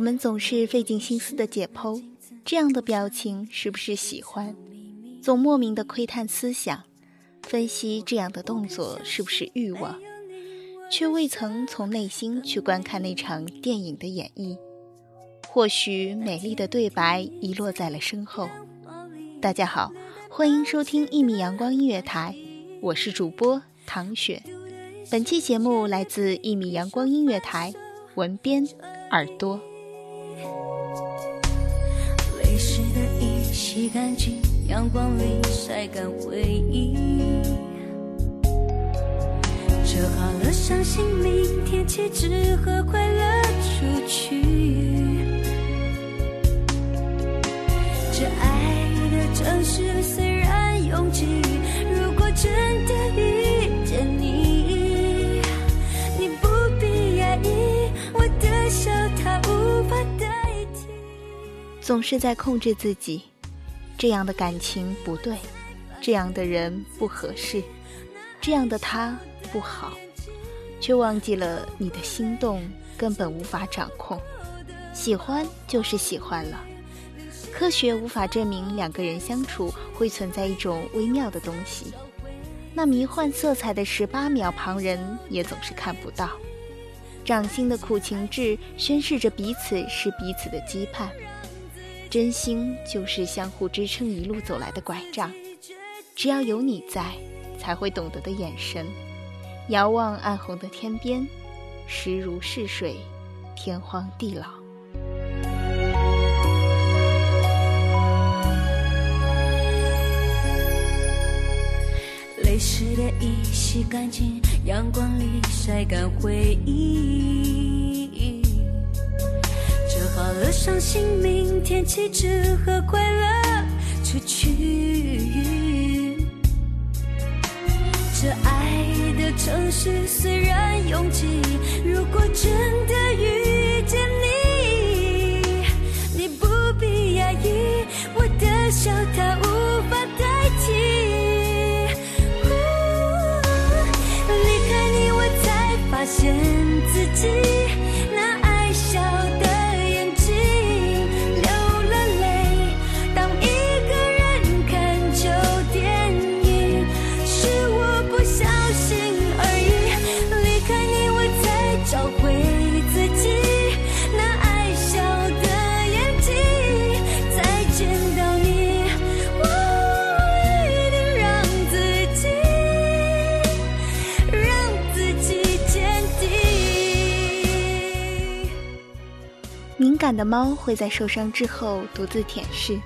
我们总是费尽心思的解剖，这样的表情是不是喜欢？总莫名的窥探思想，分析这样的动作是不是欲望，却未曾从内心去观看那场电影的演绎。或许美丽的对白遗落在了身后。大家好，欢迎收听一米阳光音乐台，我是主播唐雪。本期节目来自一米阳光音乐台，文编耳朵。洗干净，阳光里晒干回忆。折好了伤心，明天起只和快乐出去。这爱的城市虽然拥挤，如果真的遇见你，你不必压抑，我的笑它无法代替。总是在控制自己，这样的感情不对，这样的人不合适，这样的他不好，却忘记了你的心动根本无法掌控。喜欢就是喜欢了，科学无法证明两个人相处会存在一种微妙的东西，那迷幻色彩的十八秒，旁人也总是看不到。掌心的苦情痣宣示着彼此是彼此的羁绊。真心就是相互支撑一路走来的拐杖，只要有你在，才会懂得的眼神。遥望暗红的天边，时如逝水，天荒地老。泪湿的衣洗干净，阳光里晒干回忆。折好了伤心，明天起只和快乐出去。这爱的城市虽然拥挤，如果真的遇见你，你不必压抑，我的笑它无法的猫会在受伤之后独自舔舐，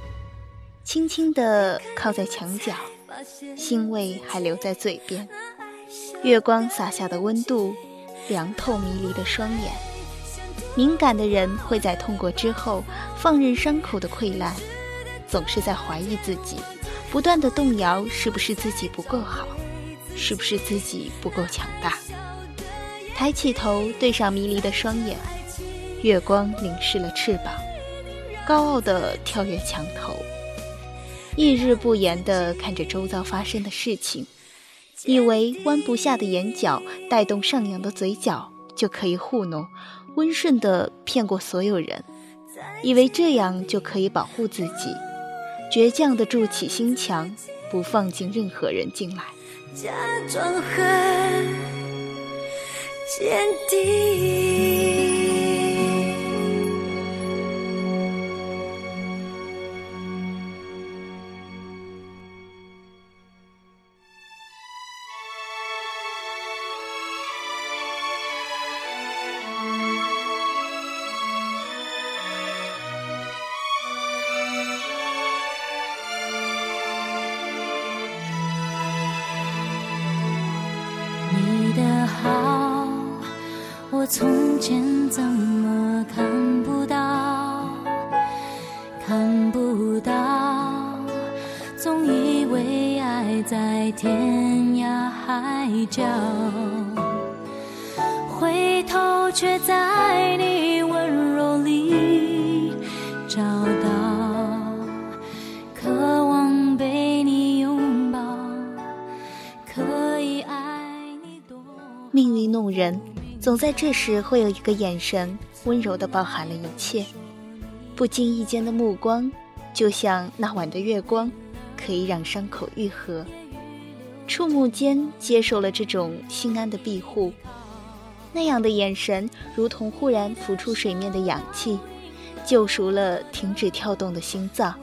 轻轻地靠在墙角，腥味还留在嘴边。月光洒下的温度，凉透迷离的双眼。敏感的人会在痛过之后放任伤口的溃烂，总是在怀疑自己，不断的动摇是不是自己不够好，是不是自己不够强大？抬起头，对上迷离的双眼，月光淋湿了翅膀，高傲地跳跃墙头，一日不言地看着周遭发生的事情，以为弯不下的眼角带动上扬的嘴角就可以糊弄，温顺地骗过所有人，以为这样就可以保护自己，倔强地筑起心墙，不放进任何人进来。假装很坚定。怎么看不到？看不到，总以为爱在天涯海角，回头却在你温柔总在这时会有一个眼神，温柔的包含了一切。不经意间的目光，就像那晚的月光，可以让伤口愈合。触目间接受了这种心安的庇护，那样的眼神，如同忽然浮出水面的氧气，救赎了停止跳动的心脏。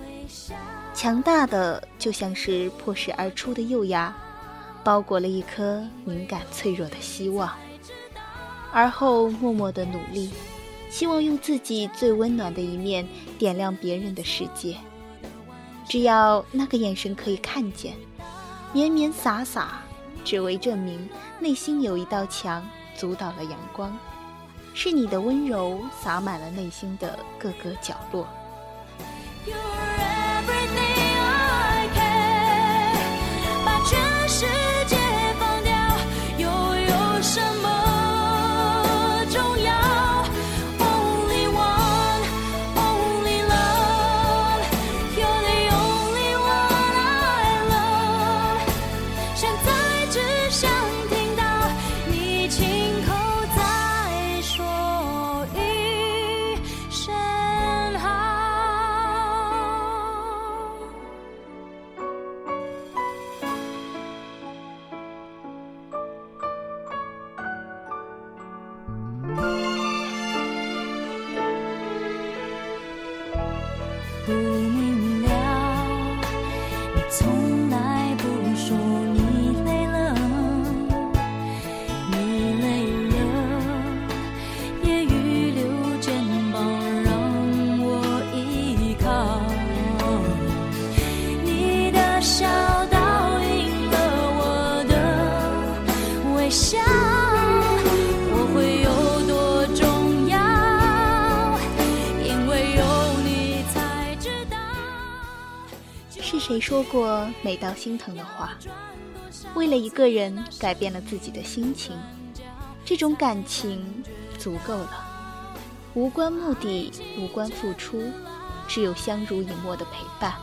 强大的，就像是破石而出的幼芽，包裹了一颗敏感脆弱的希望。而后默默的努力，希望用自己最温暖的一面点亮别人的世界。只要那个眼神可以看见，绵绵洒洒，只为证明内心有一道墙阻挡了阳光，是你的温柔洒满了内心的各个角落。You're everything I can, 把全世谁说过美到心疼的话？为了一个人改变了自己的心情，这种感情足够了，无关目的，无关付出，只有相濡以沫的陪伴。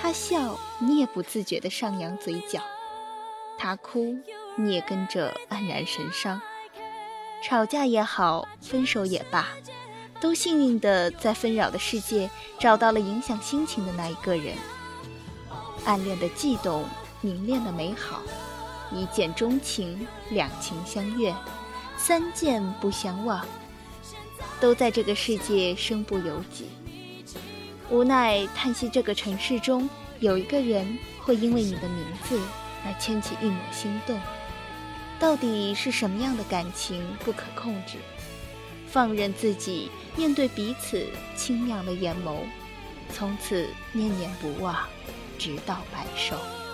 他笑，你也不自觉地上扬嘴角；他哭，你也跟着黯然神伤。吵架也好，分手也罢，都幸运地在纷扰的世界找到了影响心情的那一个人。暗恋的悸动，明恋的美好，一见钟情，两情相悦，三见不相忘，都在这个世界身不由己。无奈叹息，这个城市中有一个人会因为你的名字而牵起一抹心动。到底是什么样的感情不可控制？放任自己面对彼此清亮的眼眸，从此念念不忘，直到白首。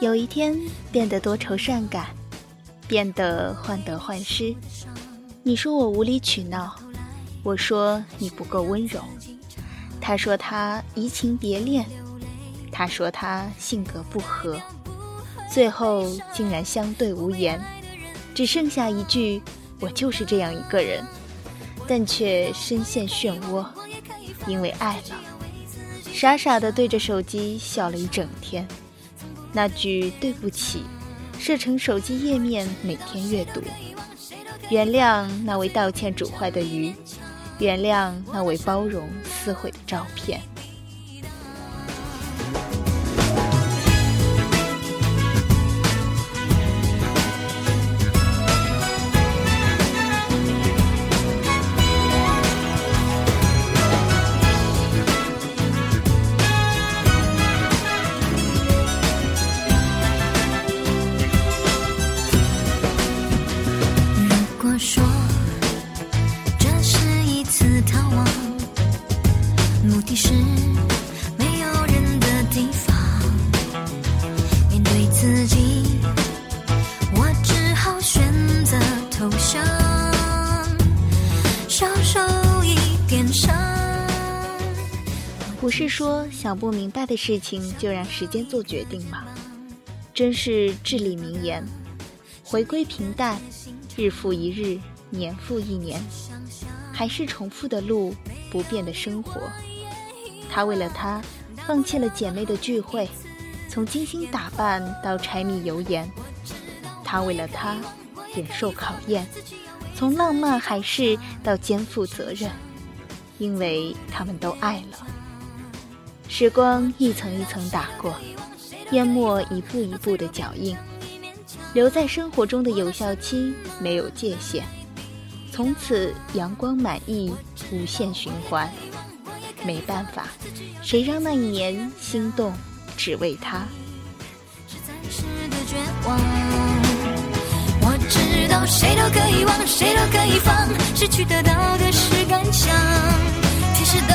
有一天变得多愁善感，变得患得患失。你说我无理取闹，我说你不够温柔。他说他移情别恋，他说他性格不合，最后竟然相对无言，只剩下一句“我就是这样一个人”，但却深陷漩涡，因为爱了，傻傻的对着手机笑了一整天。那句对不起，设成手机页面每天阅读。原谅那位道歉煮坏的鱼。原谅那位包容撕毁的照片。不是说想不明白的事情就让时间做决定吗？真是至理名言。回归平淡，日复一日，年复一年，还是重复的路，不变的生活。他为了他，放弃了姐妹的聚会，从精心打扮到柴米油盐。他为了他，忍受考验，从浪漫海誓到肩负责任，因为他们都爱了。时光一层一层打过，淹没一步一步的脚印。留在生活中的有效期没有界限，从此阳光满溢，无限循环。没办法，谁让那一年心动，只为他。是暂时的绝望。我知道谁都可以忘，谁都可以放，失去得到的是感想。其实都